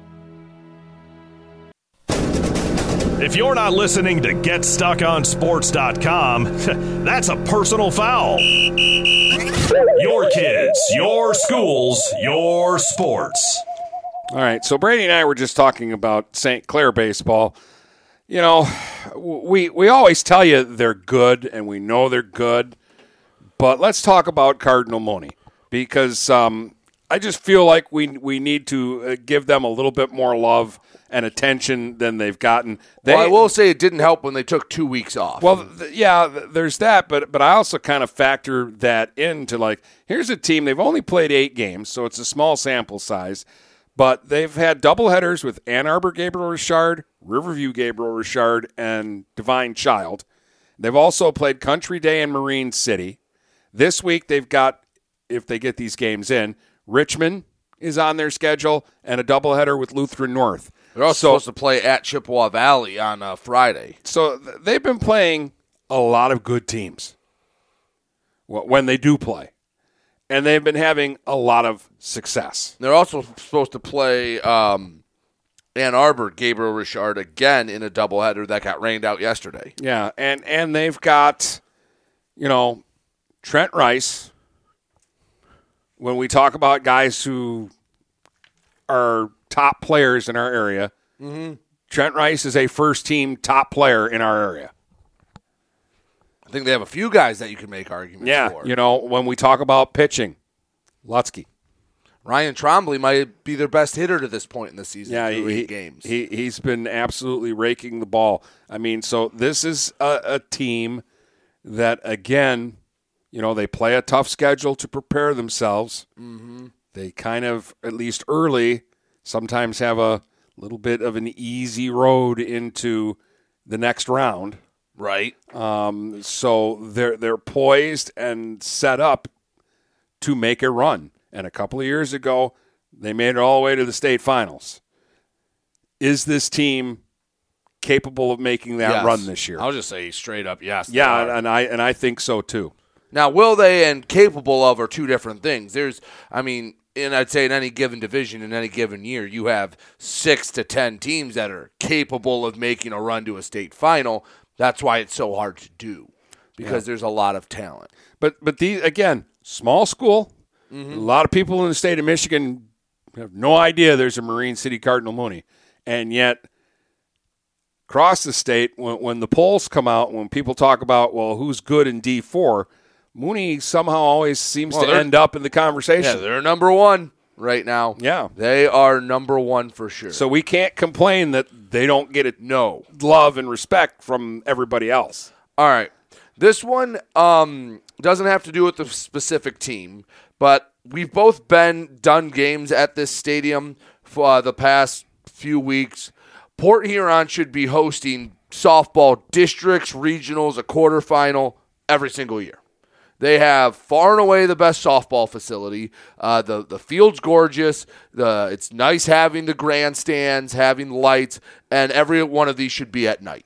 A: If you're not listening to GetStuckOnSports.com, that's a personal foul. Your kids, your schools, your sports.
B: All right, so Brady and I were just talking about St. Clair baseball. You know, we we always tell you they're good, and we know they're good. But let's talk about Cardinal Mooney because um, I just feel like we we need to uh, give them a little bit more love and attention than they've gotten. They,
C: well, I will say it didn't help when they took two weeks off.
B: Well, th- yeah, th- there's that, but but I also kind of factor that into like here's a team they've only played eight games, so it's a small sample size, but they've had doubleheaders with Ann Arbor Gabriel Richard, Riverview Gabriel Richard, and Divine Child. They've also played Country Day and Marine City. This week they've got, if they get these games in, Richmond is on their schedule and a doubleheader with Lutheran North.
C: They're also so, supposed to play at Chippewa Valley on uh, Friday.
B: So th- they've been playing a lot of good teams when they do play. And they've been having a lot of success.
C: They're also supposed to play um, Ann Arbor, Gabriel Richard again in a doubleheader that got rained out yesterday.
B: Yeah, and and they've got, you know, Trent Rice, when we talk about guys who are top players in our area,
C: mm-hmm.
B: Trent Rice is a first team top player in our area.
C: I think they have a few guys that you can make arguments
B: yeah,
C: for.
B: you know, when we talk about pitching, Lutzke.
C: Ryan Trombley might be their best hitter to this point in the season.
B: Yeah, he,
C: games.
B: He he's been absolutely raking the ball. I mean, so this is a, a team that again you know, they play a tough schedule to prepare themselves.
C: Mm-hmm.
B: They kind of, at least early, sometimes have a little bit of an easy road into the next round.
C: Right.
B: Um, so they're they're poised and set up to make a run. And a couple of years ago, they made it all the way to the state finals. Is this team capable of making that
C: Yes.
B: run this year.
C: I'll just say straight up yes.
B: yeah, and I and I think so too.
C: Now, will they and capable of are two different things. There's, I mean, and I'd say in any given division in any given year, you have six to ten teams that are capable of making a run to a state final. That's why it's so hard to do because there's a lot of talent.
B: But but these again, small school.
C: Mm-hmm.
B: A lot of people in the state of Michigan have no idea there's a Marine City Cardinal Mooney, and yet across the state, when, when the polls come out, when people talk about well, who's good in D four, Mooney somehow always seems
C: Well,
B: to end up in the conversation.
C: Yeah, they're number one right now.
B: Yeah.
C: They are number one for sure.
B: So we can't complain that they don't get it
C: no
B: love and respect from everybody else.
C: All right. This one um, doesn't have to do with the specific team, but we've both been done games at this stadium for uh, the past few weeks. Port Huron should be hosting softball districts, regionals, a quarterfinal every single year. They have far and away the best softball facility. Uh, the the field's gorgeous. The it's nice having the grandstands, having lights, and every one of these should be at night.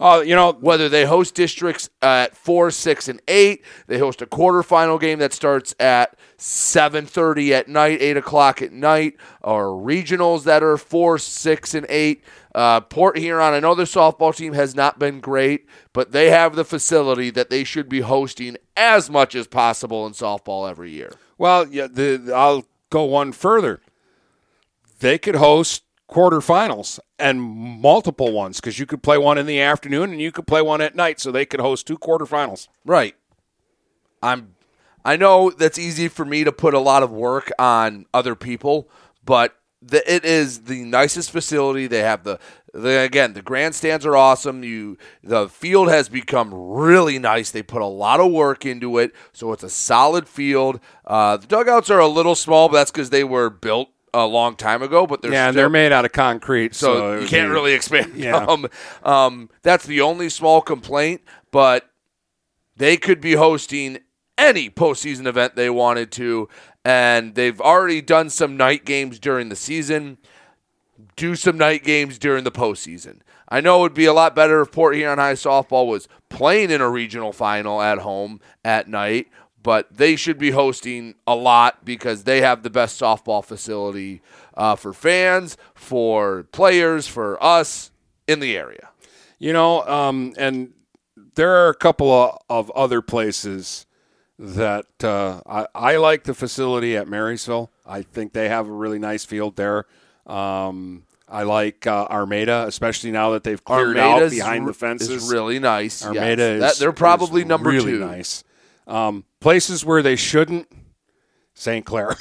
B: Oh, you know,
C: whether they host districts at four, six, and eight, they host a quarterfinal game that starts at seven thirty at night, eight o'clock at night, or regionals that are four, six, and eight. Uh, Port Huron, I know their softball team has not been great, but they have the facility that they should be hosting as much as possible in softball every year.
B: Well, yeah, the, I'll go one further. They could host quarterfinals and multiple ones because you could play one in the afternoon and you could play one at night. So they could host two quarterfinals.
C: Right. I'm I know that's easy for me to put a lot of work on other people, but the, it is the nicest facility. They have the, the again the grandstands are awesome. You the field has become really nice. They put a lot of work into it, so it's a solid field. Uh, the dugouts are a little small, but that's because they were built a long time ago. But they're
B: yeah, and
C: still,
B: they're made out of concrete, so,
C: so you can't
B: be-
C: really expand
B: Yeah.
C: them. Um, that's the only small complaint, but they could be hosting any postseason event they wanted to, and they've already done some night games during the season. Do some night games during the postseason. I know it would be a lot better if Port Huron High softball was playing in a regional final at home at night, but they should be hosting a lot because they have the best softball facility uh, for fans, for players, for us in the area.
B: You know, um, and there are a couple of, of other places that uh, I, I like the facility at Marysville. I think they have a really nice field there. Um, I like uh, Armada, especially now that they've cleared out behind the fences.
C: is really nice, yes.
B: Armada
C: That-
B: is
C: they're probably number
B: really
C: two.
B: Nice um, places where they shouldn't. St. Clair.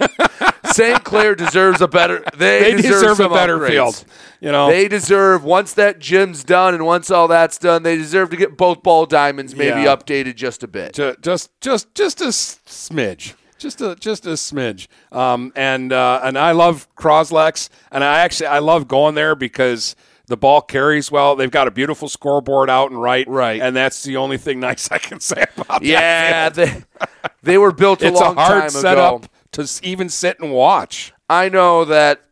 C: St. Clair deserves a better. They,
B: They
C: deserve,
B: deserve a better
C: upgrades.
B: field, you know.
C: they deserve once that gym's done and once all that's done, they deserve to get both ball diamonds maybe
B: Yeah.
C: updated just a bit.
B: Ju- just just just a smidge just a just a smidge um, and uh, and I love Cros-Lex and I actually I love going there because the ball carries well they've got a beautiful scoreboard out and right
C: Right.
B: and that's the only thing nice I can say about
C: Yeah,
B: that field.
C: they, they were built a
B: it's
C: long
B: a hard
C: time
B: setup
C: ago.
B: to even sit and watch
C: I know that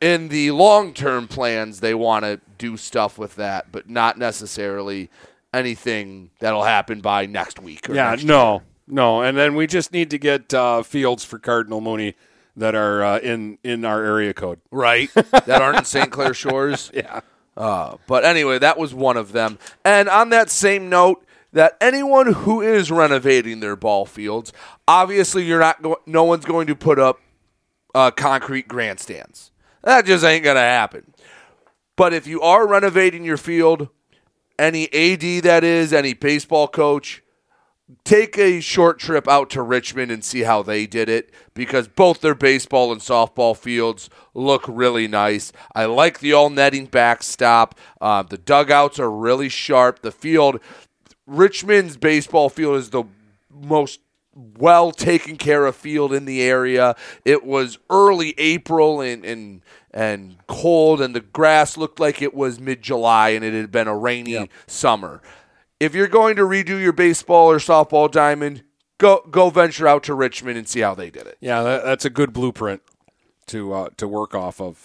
C: in the long term plans they want to do stuff with that, but not necessarily anything that'll happen by next week. Or
B: yeah
C: next
B: no
C: year.
B: no and then we just need to get uh, fields for Cardinal Mooney that are uh, in in our area code
C: right that aren't in St. Clair Shores.
B: yeah
C: Uh, but anyway, that was one of them. And on that same note, that anyone who is renovating their ball fields, obviously you're not go- no one's going to put up uh, concrete grandstands. That just ain't gonna happen. But if you are renovating your field, any AD that is, any baseball coach, take a short trip out to Richmond and see how they did it because both their baseball and softball fields look really nice. I like the all netting backstop. Uh, the dugouts are really sharp. The field, Richmond's baseball field is the most well taken care of field in the area. It was early April and and and cold, and the grass looked like it was mid July, and it had been a rainy summer. If you're going to redo your baseball or softball diamond, go go venture out to Richmond and see how they did it.
B: yeah that, that's a good blueprint to uh, to work off of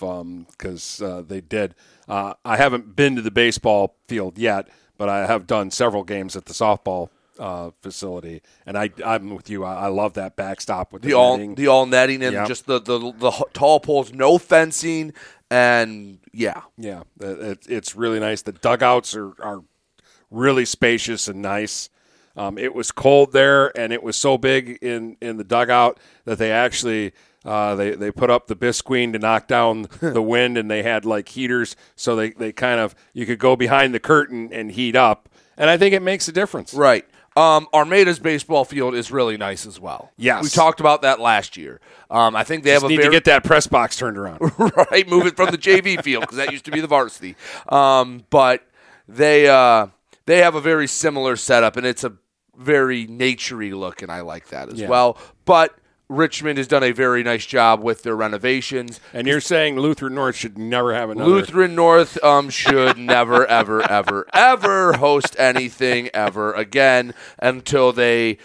B: because uh, they did. Uh, I haven't been to the baseball field yet, but I have done several games at the softball uh, facility, and I I'm with you. I, I love that backstop with the,
C: the all
B: netting.
C: the all netting and
B: Yep.
C: just the, the the tall poles, no fencing, and yeah,
B: Yeah, it- it's really nice. The dugouts are, are really spacious and nice. Um, it was cold there, and it was so big in, in the dugout that they actually uh, they they put up the bisqueen to knock down the wind, and they had like heaters, so they, they kind of you could go behind the curtain and heat up, and I think it makes a difference.
C: right. Um, Armada's baseball field is really nice as well.
B: Yes.
C: we talked about that last year. Um, I think they
B: Just
C: have a
B: need
C: very,
B: to get that press box turned around.
C: right, move it from the JV field because that used to be the varsity. Um, but they uh, they have a very similar setup, and it's a very naturey look, and I like that as
B: Yeah.
C: well. But Richmond has done a very nice job with their renovations.
B: and you're saying Lutheran North should never have another
C: Lutheran North um, should never, ever, ever, ever host anything ever again until they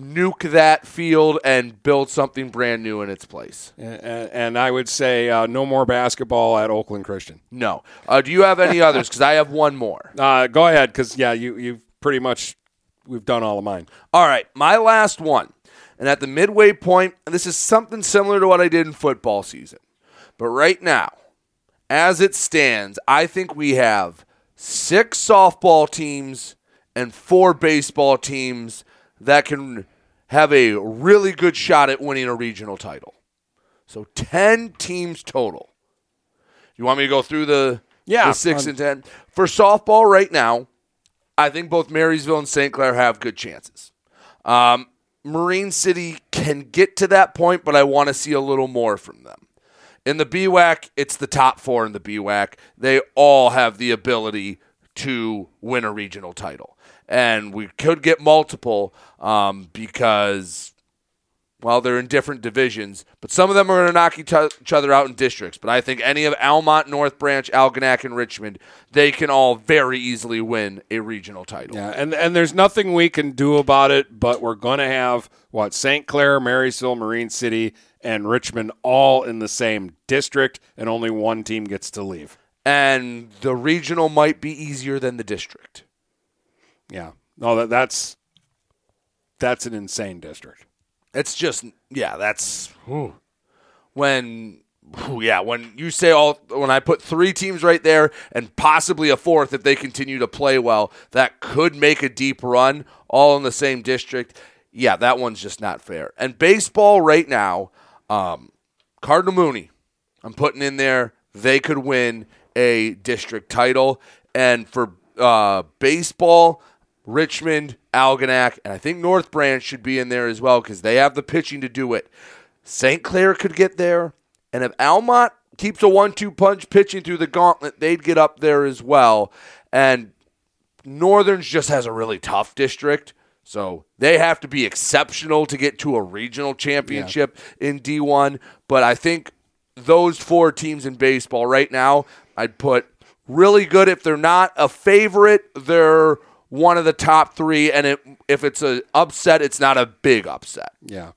C: nuke that field and build something brand new in its place.
B: And, and I would say uh, no more basketball at Oakland Christian.
C: No. Uh, do you have any others? Because I have one more.
B: Uh, go ahead, because yeah, you you've pretty much we've done all of mine.
C: All right, my last one. And at the midway point, this is something similar to what I did in football season. But right now, as it stands, I think we have six softball teams and four baseball teams that can have a really good shot at winning a regional title. So 10 teams total. You want me to go through the,
B: Yeah,
C: the 6
B: um,
C: and 10? For softball right now, I think both Marysville and St. Clair have good chances. Um, Marine City can get to that point, but I want to see a little more from them. In the BWAC, it's the top four in the BWAC. They all have the ability to win a regional title. And we could get multiple um, because, well, they're in different divisions, but some of them are going to knock each other out in districts. But I think any of Almont, North Branch, Algonac, and Richmond, they can all very easily win a regional title.
B: Yeah, and and there's nothing we can do about it, but we're going to have what St. Clair, Marysville, Marine City, and Richmond all in the same district, and only one team gets to leave.
C: And the regional might be easier than the district.
B: Yeah, no, that that's that's an insane district.
C: It's just yeah, that's whew. when whew, yeah, when you say all when I put three teams right there and possibly a fourth if they continue to play well, that could make a deep run all in the same district. Yeah, that one's just not fair. And baseball right now, um, Cardinal Mooney, I'm putting in there. They could win a district title, and for uh, baseball, Richmond, Algonac, and I think North Branch should be in there as well because they have the pitching to do it. St. Clair could get there, and if Almont keeps a one-two punch pitching through the gauntlet, they'd get up there as well. And Northern's just has a really tough district. So they have to be exceptional to get to a regional championship in D1. But I think those four teams in baseball right now, I'd put really good. If they're not a favorite, they're one of the top three. And it, if it's an upset, it's not a big upset.
B: Yeah,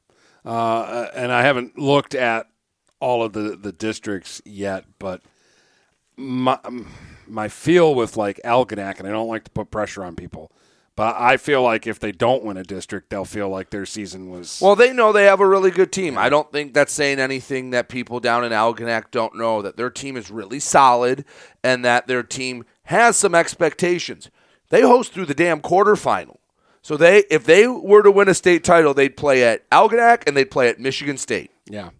B: uh, and I haven't looked at all of the the districts yet, but my my feel with like Algonac, and I don't like to put pressure on people, but I feel like if they don't win a district, they'll feel like their season was
C: Well, they know they have a really good team. I don't think that's saying anything that people down in Algonac don't know that their team is really solid and that their team has some expectations. They host through the damn quarterfinal. So they if they were to win a state title, they'd play at Algonac and they'd play at Michigan State.
B: yeah,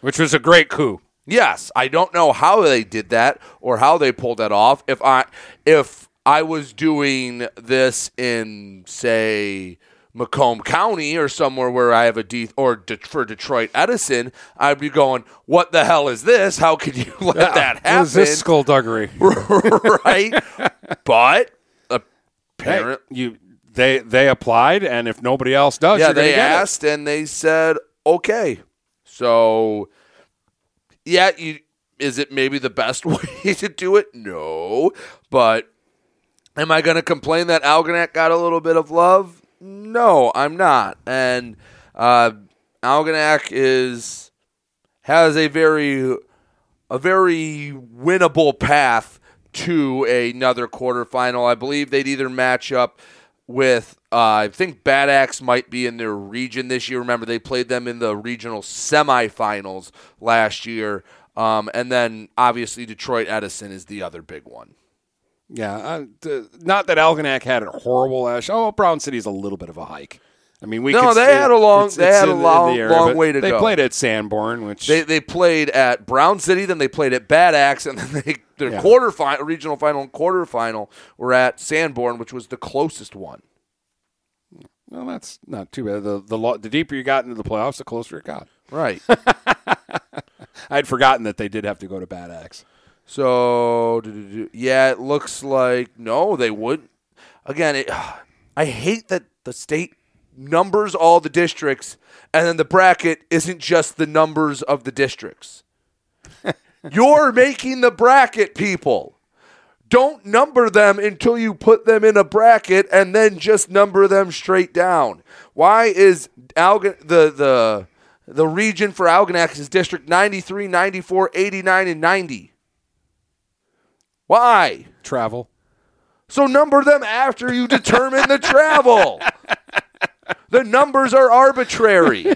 B: which was a great coup.
C: Yes, I don't know how they did that or how they pulled that off. If I if I was doing this in say Macomb County or somewhere where I have a D or De- for Detroit Edison, I'd be going, "What the hell is this? How could you let
B: Yeah,
C: that happen?"
B: is this skullduggery?
C: right? But apparently,
B: you they they applied, and if nobody else does,
C: yeah, they asked and they said okay. So, yeah, you is it maybe the best way to do it? No, but am I going to complain that Algonac got a little bit of love? No, I'm not. And uh, Algonac is has a very a very winnable path to another quarterfinal. I believe they'd either match up with uh, I think Bad Axe might be in their region this year. Remember they played them in the regional semifinals last year. Um, and then obviously Detroit Edison is the other big one.
B: Yeah, uh, not that Algonac had a horrible last. Oh, Brown City's a little bit of a hike. I mean, we
C: No,
B: could
C: they had a long-
B: it's-
C: they
B: it's
C: had a
B: in the- in
C: long-
B: area,
C: long way to
B: they
C: go.
B: They played at Sanborn, which
C: They they played at Brown City, then they played at Bad Axe, and then they their
B: Yeah.
C: quarterfinal, regional final, and quarterfinal were at Sanborn, which was the closest one.
B: well, that's not too bad. The the lo- the deeper you got into the playoffs, the closer it got.
C: Right.
B: I'd forgotten that they did have to go to Bad Axe.
C: So yeah, it looks like no, they would. Again, it, I hate that the state numbers all the districts, and then the bracket isn't just the numbers of the districts. You're making the bracket, people. Don't number them until you put them in a bracket, and then just number them straight down. Why is Algon the the the region for Algonac is District 93, 94, 89, and 90? Why?
B: Travel.
C: So number them after you determine the travel. The numbers are arbitrary.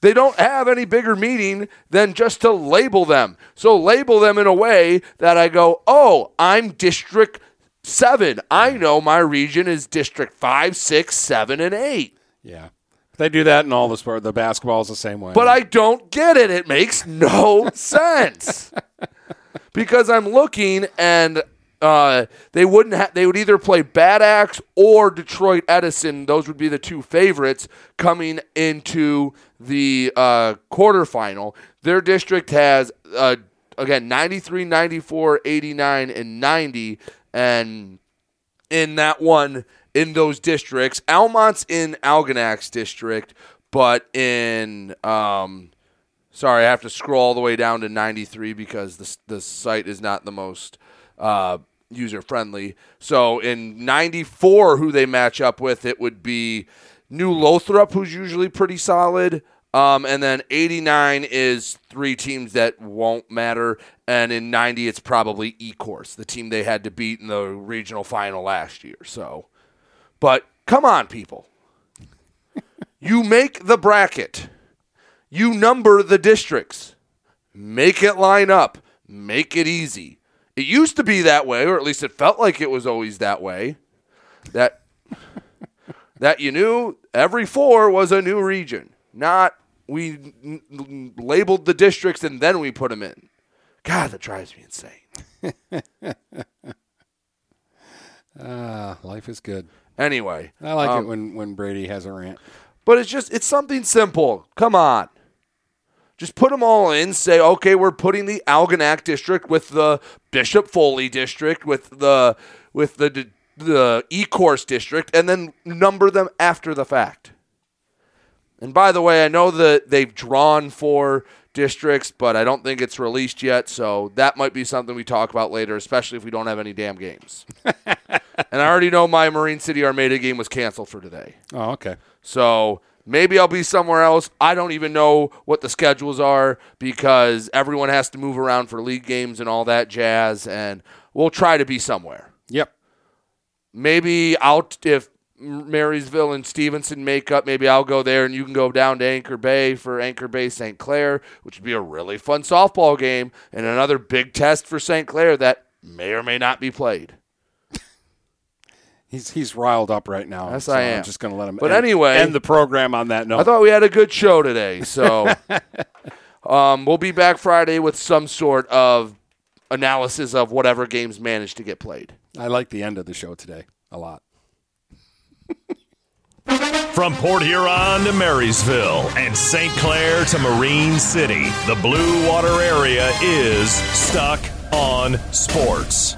C: They don't have any bigger meaning than just to label them. So label them in a way that I go, oh, I'm District 7. I know my region is District 5, 6, 7, and 8.
B: Yeah, they do that in all the sport. The basketball is the same way.
C: But I don't get it. It makes no sense. because I'm looking and uh, they wouldn't ha- they would either play Bad Axe or Detroit Edison. Those would be the two favorites coming into the uh, quarterfinal. Their district has uh, again 93, 94, 89 and 90 and in that one in those districts. Almont's in Algonac's district, but in um, sorry, I have to scroll all the way down to 93 because the the site is not the most uh, user friendly. So in 94, who they match up with, it would be New Lothrop, who's usually pretty solid. Um, and then 89 is three teams that won't matter. And in 90, it's probably Ecorse, the team they had to beat in the regional final last year. So, but come on, people. you make the bracket. You number the districts. Make it line up. Make it easy. It used to be that way, or at least it felt like it was always that way. That that you knew every four was a new region, not we n- n- labeled the districts and then we put them in. God, that drives me insane.
B: Ah, life is good.
C: Anyway,
B: I like
C: um,
B: it when when Brady has a rant.
C: But it's just it's something simple. Come on. Just put them all in. Say, okay, we're putting the Algonac district with the Bishop Foley district with the with the the Ecorse district, and then number them after the fact. And by the way, I know that they've drawn four districts, but I don't think it's released yet. So that might be something we talk about later, especially if we don't have any damn games. and I already know my Marine City Armada game was canceled for today.
B: Oh, okay.
C: So maybe I'll be somewhere else. I don't even know what the schedules are because everyone has to move around for league games and all that jazz. And we'll try to be somewhere.
B: Yep.
C: Maybe I'll if Marysville and Stevenson make up. Maybe I'll go there and you can go down to Anchor Bay for Anchor Bay St. Clair, which would be a really fun softball game and another big test for St. Clair that may or may not be played.
B: He's he's riled up right now.
C: Yes,
B: so
C: I
B: I'm
C: am.
B: just going to let him.
C: But
B: end,
C: anyway-
B: end the program on that note.
C: I thought we had a good show today, so um, we'll be back Friday with some sort of analysis of whatever games managed to get played.
B: I like the end of the show today a lot.
A: From Port Huron to Marysville and St. Clair to Marine City, the Blue Water area is stuck on sports.